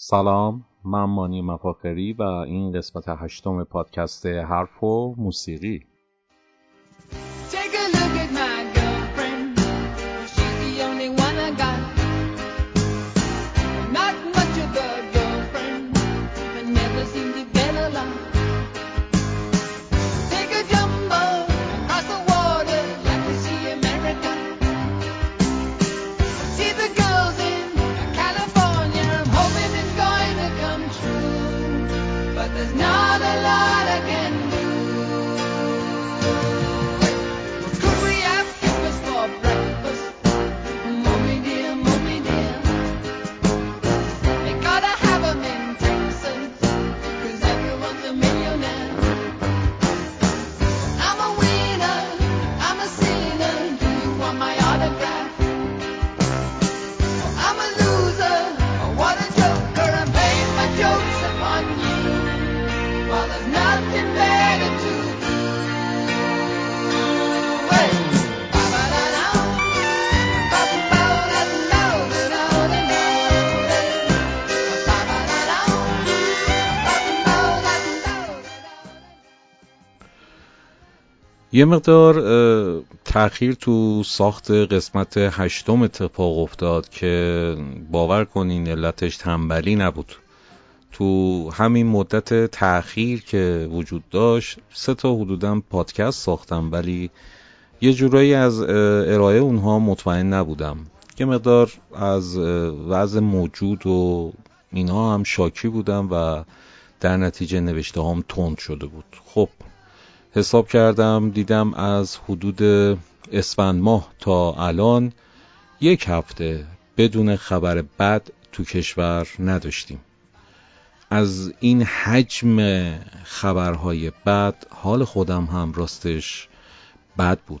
سلام من مانی مفاخری و این قسمت هشتم پادکست حرف و موسیقی. یه مقدار تأخیر تو ساخت قسمت هشتم اتفاق افتاد که باور کنین علتش تنبلی نبود. تو همین مدت تأخیر که وجود داشت سه تا حدودا پادکست ساختم ولی یه جورایی از ارائه اونها مطمئن نبودم. یه مقدار از وضع موجود و اینها هم شاکی بودم و در نتیجه نوشته هم تند شده بود. خب حساب کردم دیدم از حدود اسفند ماه تا الان یک هفته بدون خبر بد تو کشور نداشتیم. از این حجم خبرهای بد حال خودم هم راستش بد بود.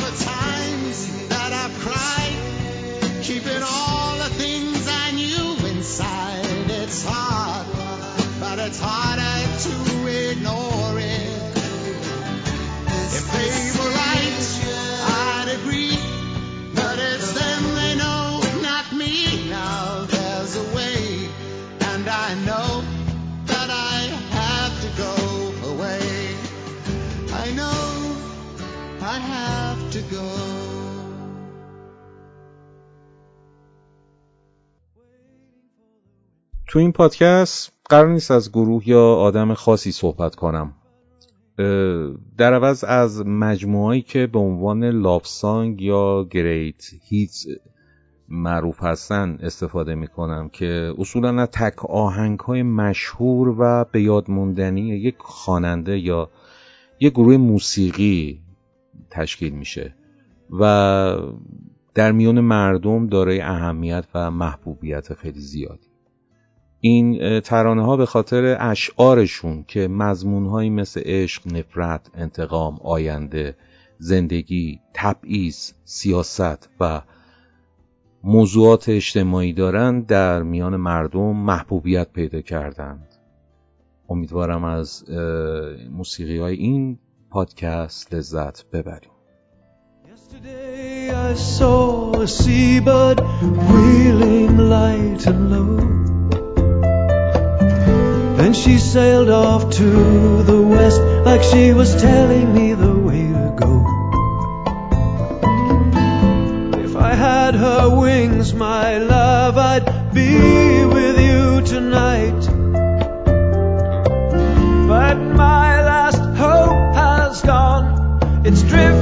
The times that I've cried keeping all the things I knew تو این پادکست قرار نیست از گروه یا آدم خاصی صحبت کنم. در عوض از مجموعهایی که به عنوان لافسانگ یا گریت هیت معروف هستن استفاده می کنم که اصولا تک آهنگ های مشهور و به یاد موندنی یک خواننده یا یک گروه موسیقی تشکیل میشه و در میان مردم دارای اهمیت و محبوبیت خیلی زیادی این ترانه ها به خاطر اشعارشون که مضمونهایی مثل عشق، نفرت، انتقام، آینده، زندگی، تبعیض، سیاست و موضوعات اجتماعی دارند در میان مردم محبوبیت پیدا کردند. امیدوارم از موسیقی های این پادکست لذت ببریم. I saw a seabird wheeling light and low. Then she sailed off to the west like she was telling me the way to go. If I had her wings, my love, I'd be with you tonight. But my last hope has gone, it's drifting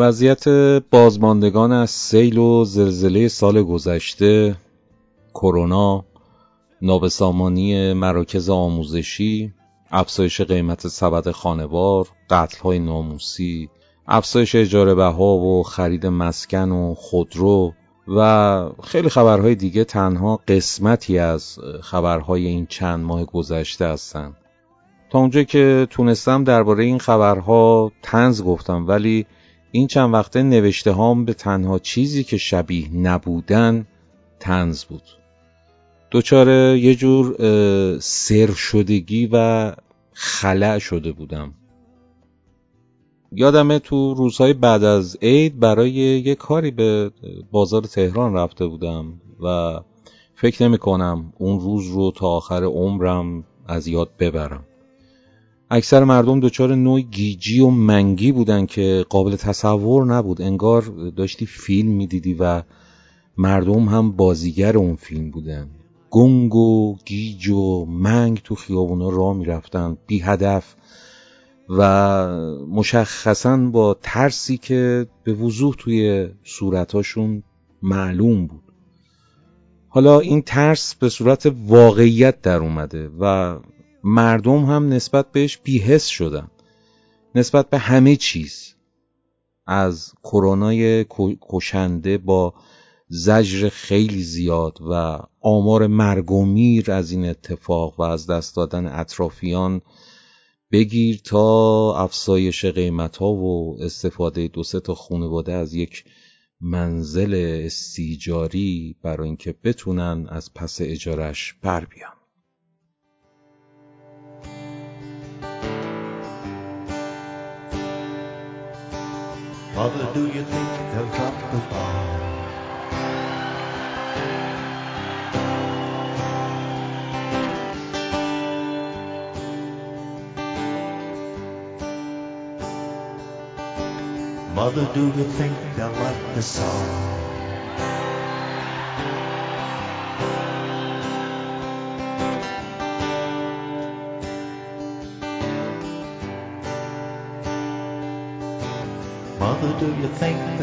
وضعیت بازماندگان از سیل و زلزله سال گذشته کرونا نابسامانی مراکز آموزشی افزایش قیمت سبد خانوار قتلهای ناموسی افزایش اجاره بها و خرید مسکن و خودرو و خیلی خبرهای دیگه تنها قسمتی از خبرهای این چند ماه گذشته هستند تا اونجا که تونستم درباره این خبرها تنز گفتم ولی این چند وقته نوشته هام به تنها چیزی که شبیه نبودن تنز بود. دوچار یه جور سر شدگی و خلع شده بودم. یادمه تو روزهای بعد از عید برای یه کاری به بازار تهران رفته بودم و فکر نمی کنم اون روز رو تا آخر عمرم از یاد ببرم. اکثر مردم دچار نوع گیجی و منگی بودن که قابل تصور نبود. انگار داشتی فیلم می‌دیدی و مردم هم بازیگر اون فیلم بودن. گنگ و گیج و منگ تو خیابونا راه می‌رفتن بی هدف و مشخصا با ترسی که به وضوح توی صورتاشون معلوم بود. حالا این ترس به صورت واقعیت در اومده و مردم هم نسبت بهش بیهس شدن. نسبت به همه چیز. از کرونای کشنده با زجر خیلی زیاد و آمار مرگ و میر از این اتفاق و از دست دادن اطرافیان بگیر تا افزایش قیمت ها و استفاده دو سه تا خانواده از یک منزل استیجاری برای اینکه بتونن از پس اجارش بر بیان. Mother, do you think they'll drop the bomb? Mother, do you think they'll like the song?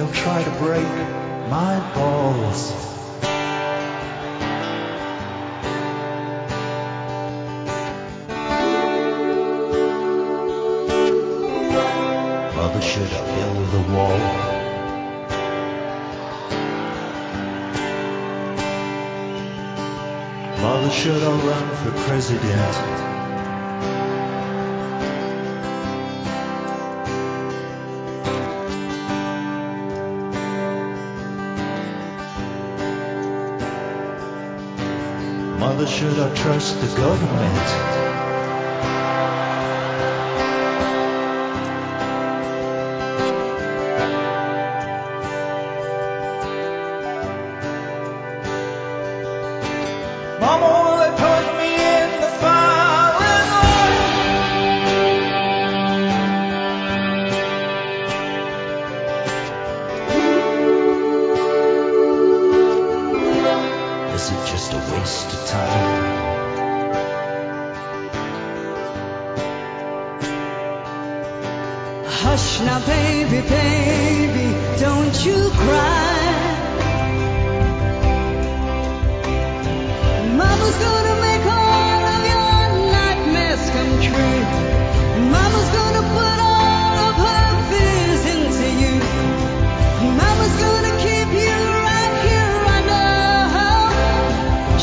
Don't try to break my balls. Mother should have built a wall. Mother should have run for president. Should I trust the government?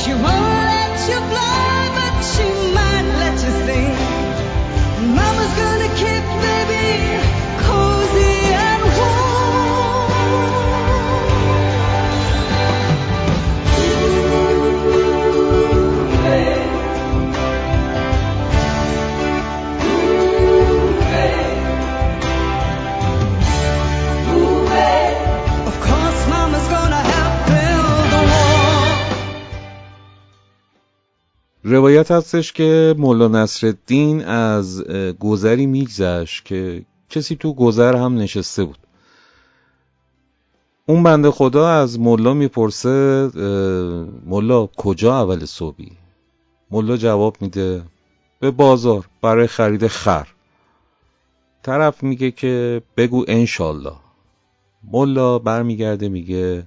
She won't let you fly, but she روایت هستش که مولا نصرالدین از گذری میگذشت که کسی تو گذر هم نشسته بود. اون بنده خدا از ملا می‌پرسه ملا کجا اول صبحی؟ ملا جواب میده به بازار برای خرید خر. طرف میگه که بگو انشالله ملا برمیگرده میگه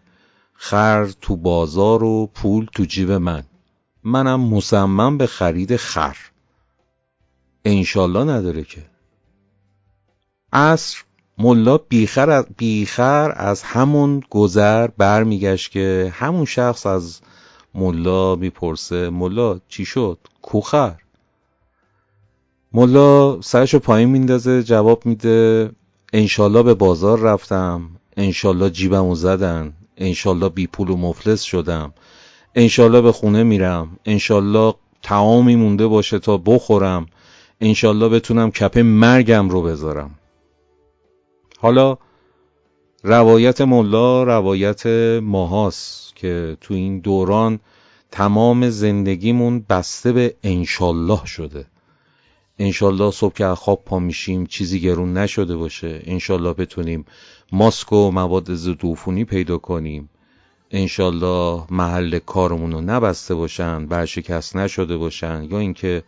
خر تو بازار و پول تو جیب من. منم مصمم به خرید خر. انشالله نداره که. عصر ملا بیخر از, بیخر از همون گذر برمیگشت که همون شخص از ملا می‌پرسه ملا چی شد؟ کوخر ملا سرشو پایین میندازه جواب میده انشالله به بازار رفتم انشالله جیبمو زدن انشالله بی پول و مفلس شدم. انشالله به خونه میرم. انشالله تعامی مونده باشه تا بخورم. انشالله بتونم کپه مرگم رو بذارم. حالا روایت ملا روایت ماهاست که تو این دوران تمام زندگیمون بسته به انشالله شده. انشالله صبح که خواب پا میشیم چیزی گرون نشده باشه. انشالله بتونیم ماسک و مواد ضد پیدا کنیم. انشالله محل کارمون رو نبسته باشن برشکست نشده باشن یا اینکه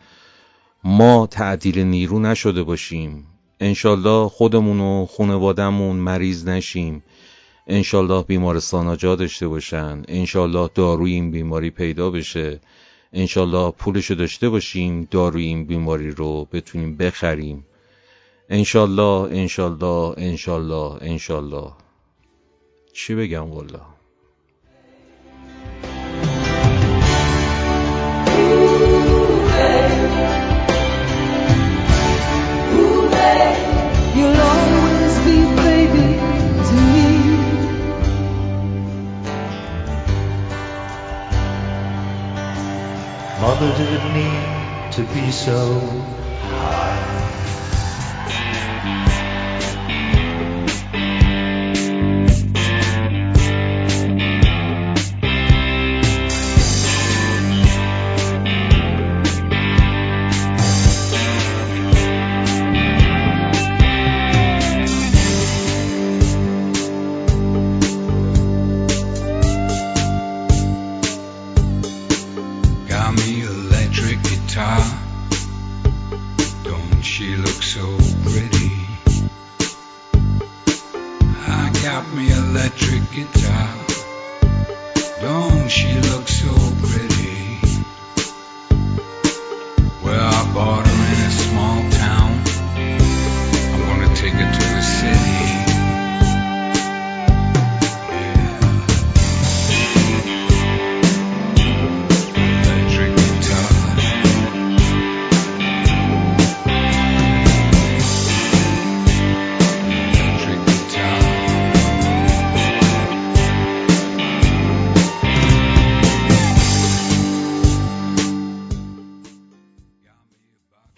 ما تعدیل نیرو نشده باشیم. انشالله خودمون و خانوادهمون مریض نشیم. انشالله بیمارستان جا داشته باشن. انشالله داروی این بیماری پیدا بشه. انشالله پولشو داشته باشیم داروی این بیماری رو بتونیم بخریم. انشالله انشالله انشالله انشالله چی بگم والله Father did it need to be so.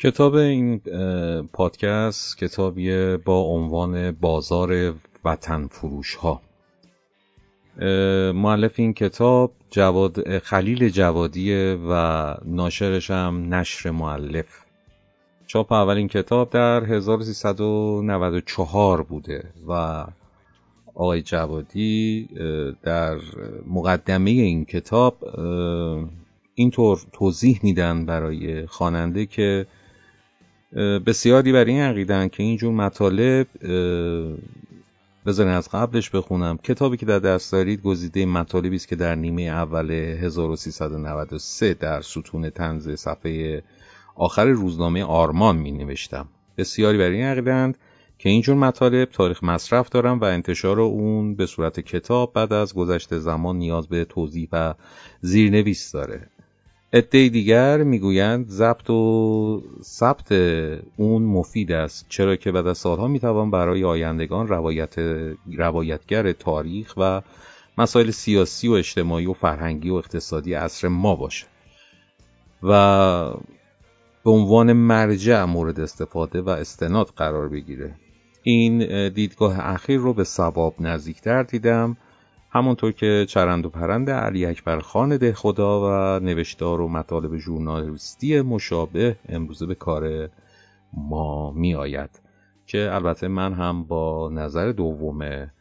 کتاب این پادکست کتابی با عنوان بازار وطن فروش ها معلف این کتاب جواد خلیل جوادیه و ناشرش هم نشر معلف چاپ اولین کتاب در 1394 بوده و آقای جوادی در مقدمه این کتاب اینطور توضیح میدن برای خواننده که بسیاری بر این عقیدن که اینجور مطالب بذارین از قبلش بخونم. کتابی که در دست دارید گزیده مطالبی است که در نیمه اول 1393 در ستون تنز صفحه آخر روزنامه آرمان می نوشتم بسیاری بر این عقیدند که اینجور مطالب تاریخ مصرف دارن و انتشار اون به صورت کتاب بعد از گذشته زمان نیاز به توضیح و زیرنویس داره. عده دیگر می‌گویند ضبط و ثبت اون مفید است چرا که بعد از سالها می‌توان برای آیندگان روایت روایتگر تاریخ و مسائل سیاسی و اجتماعی و فرهنگی و اقتصادی عصر ما باشه. و به عنوان مرجع مورد استفاده و استناد قرار بگیره. این دیدگاه اخیر رو به ثواب نزدیکتر دیدم. همونطور که چرند و پرند علی اکبر خان ده خدا و نوشتار و مطالب ژورنالیستی مشابه امروزه به کار ما می آید که البته من هم با نظر دوم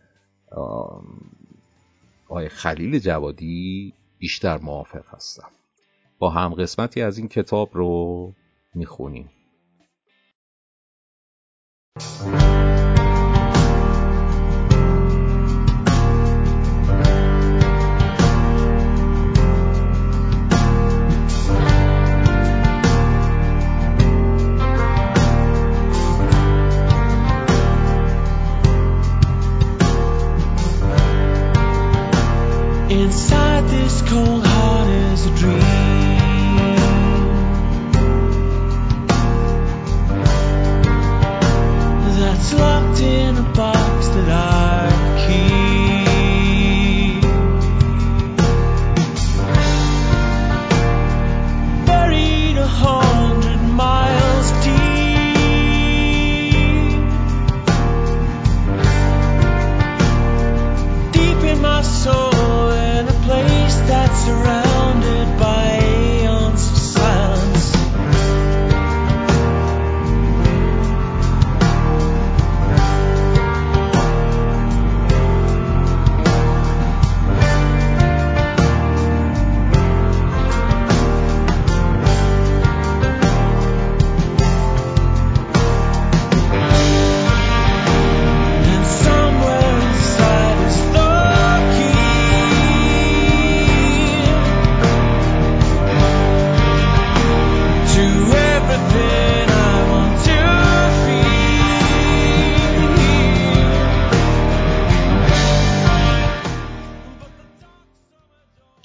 آقای خلیل جوادی بیشتر موافق هستم. با هم قسمتی از این کتاب رو می‌خونیم.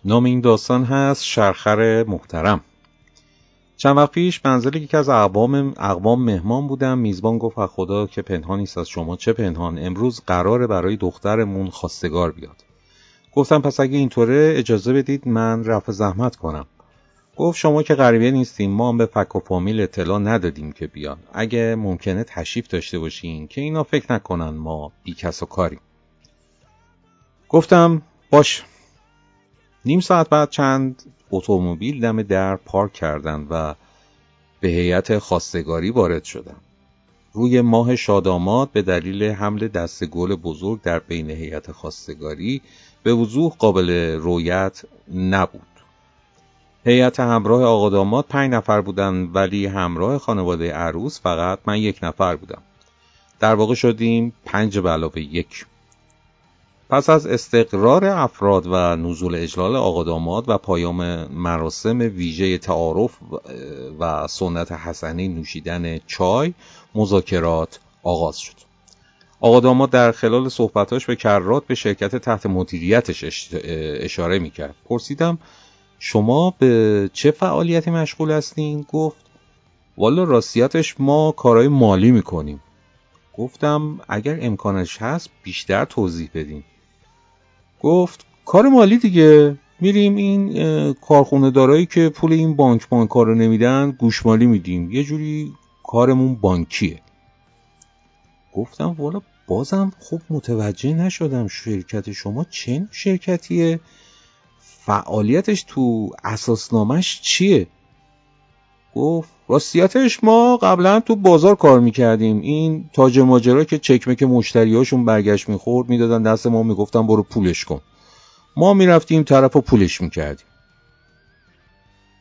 نام این داستان هست شرخر محترم. چند وقت پیش منزل یکی از اقوام اقوام مهمان بودم. میزبان گفت خدا که پنهانی است از شما. چه پنهان؟ امروز قراره برای دخترمون خواستگار بیاد. گفتم پس اگه اینطوره اجازه بدید من رفع زحمت کنم. گفت شما که غریبه نیستیم ما هم به فک و فامیل اطلاع ندادیم که بیان. اگه ممکنه تشریف داشته باشین که اینا فکر نکنن ما بی کس و کاریم. گفتم باش. نیم ساعت بعد چند اتومبیل دم در پارک کردند و به هیئت خواستگاری وارد شدند. روی ماه شادامات به دلیل حمل دست گل بزرگ در بین هیئت خواستگاری به وضوح قابل رویت نبود. هیئت همراه آقا داماد پنج نفر بودند ولی همراه خانواده عروس فقط من یک نفر بودم. در واقع شدیم پنج به علاوه یک. پس از استقرار افراد و نزول اجلال آقا داماد و پایام مراسم ویژه تعارف و سنت حسنی نوشیدن چای مذاکرات آغاز شد. آقا داماد در خلال صحبتاش به کرات به شرکت تحت مدیریتش اشاره می‌کرد. پرسیدم شما به چه فعالیتی مشغول هستین؟ گفت والا راستیتش ما کارهای مالی می‌کنیم. گفتم اگر امکانش هست بیشتر توضیح بدین. گفت کار مالی دیگه. میریم این کارخونه دارایی که پول این بانک بانک رو نمیدن گوشمالی میدیم. یه جوری کارمون بانکیه. گفتم والا بازم خوب متوجه نشدم شرکت شما چه شرکتیه. فعالیتش تو اساسنامش چیه؟ گفت راستیتش ما قبلا تو بازار کار می‌کردیم. این تاج ماجرا که چکمک مشتریاشون برگشت می‌خورد می‌دادن دست ما می‌گفتن برو پولش کن. ما می‌رفتیم طرف و پولش می‌کردیم.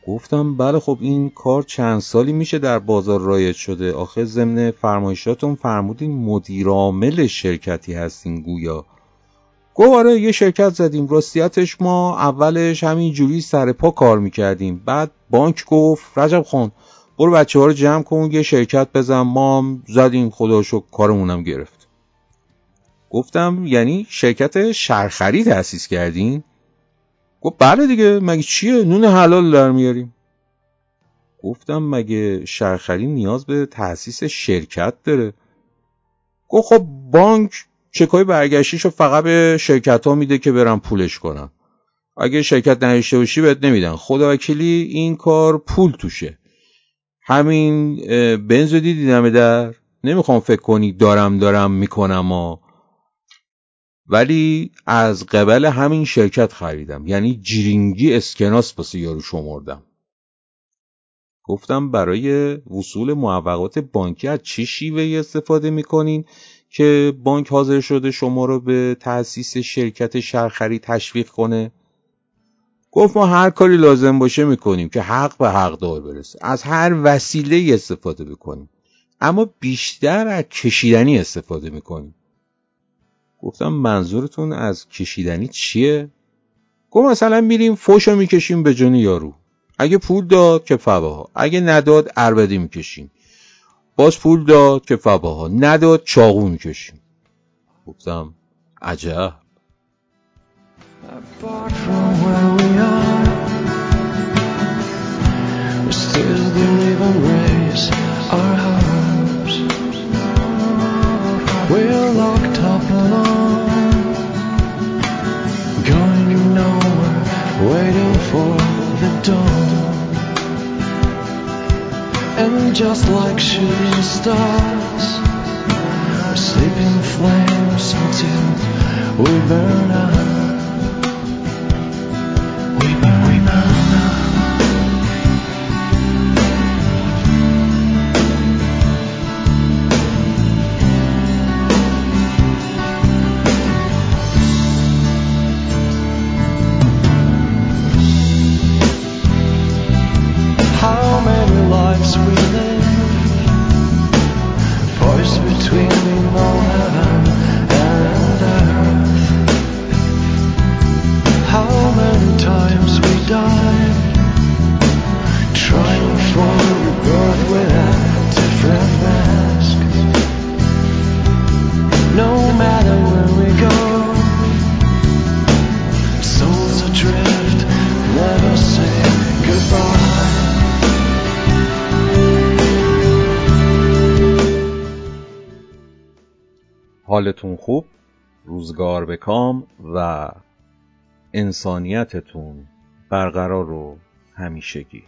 گفتم بله خب این کار چند سالی میشه در بازار رایج شده. آخه ضمن فرمایشاتون فرمودین مدیرعامل شرکتی هستین گویا. گفت آره یه شرکت زدیم. راستیتش ما اولش همین جوری سر پا کار می‌کردیم. بعد بانک گفت رجب خان برو بچه ها رو جمع کن یه شرکت بزن. ما زدیم. خدا شو کارمونم گرفت. گفتم یعنی شرکت شرخری تأسیس کردین؟ گفت بله دیگه. مگه چیه؟ نون حلال در میاریم. گفتم مگه شرخری نیاز به تأسیس شرکت داره؟ گفت خب بانک چکای برگشتیشو فقط به شرکت ها میده که برن پولش کنن. اگه شرکت نداشته باشی بهت نمیدن. خدا وکیلی این کار پول توشه. همین بنزو دیدم در؟ نمی‌خوام فکر کنی دارم دارم می‌کنم و. ولی از قبل همین شرکت خریدم. یعنی جیرینگی اسکناس باسه یارو شمردم. گفتم برای وصول موقعات بانکی از چه شیوه استفاده می‌کنین؟ که بانک حاضر شده شما رو به تأسیس شرکت شرخری تشویق کنه. گفت ما هر کاری لازم باشه می‌کنیم که حق به حق دار برسه. از هر وسیله استفاده بکنیم. اما بیشتر از کشیدنی استفاده می‌کنیم. گفتم منظورتون از کشیدنی چیه؟ گفت مثلا میریم فوشو می‌کشیم به جون یارو. اگه پول داد که فواها. اگه نداد اربدی می‌کشیم. باز پول داد که فباها نداد چاقو می‌کشیم گفتم عجب waiting for the dawn. And just like shooting stars, we're sleeping flames until we burn out. حالتون خوب روزگار به کام و انسانیتتون برقرار و همیشگی.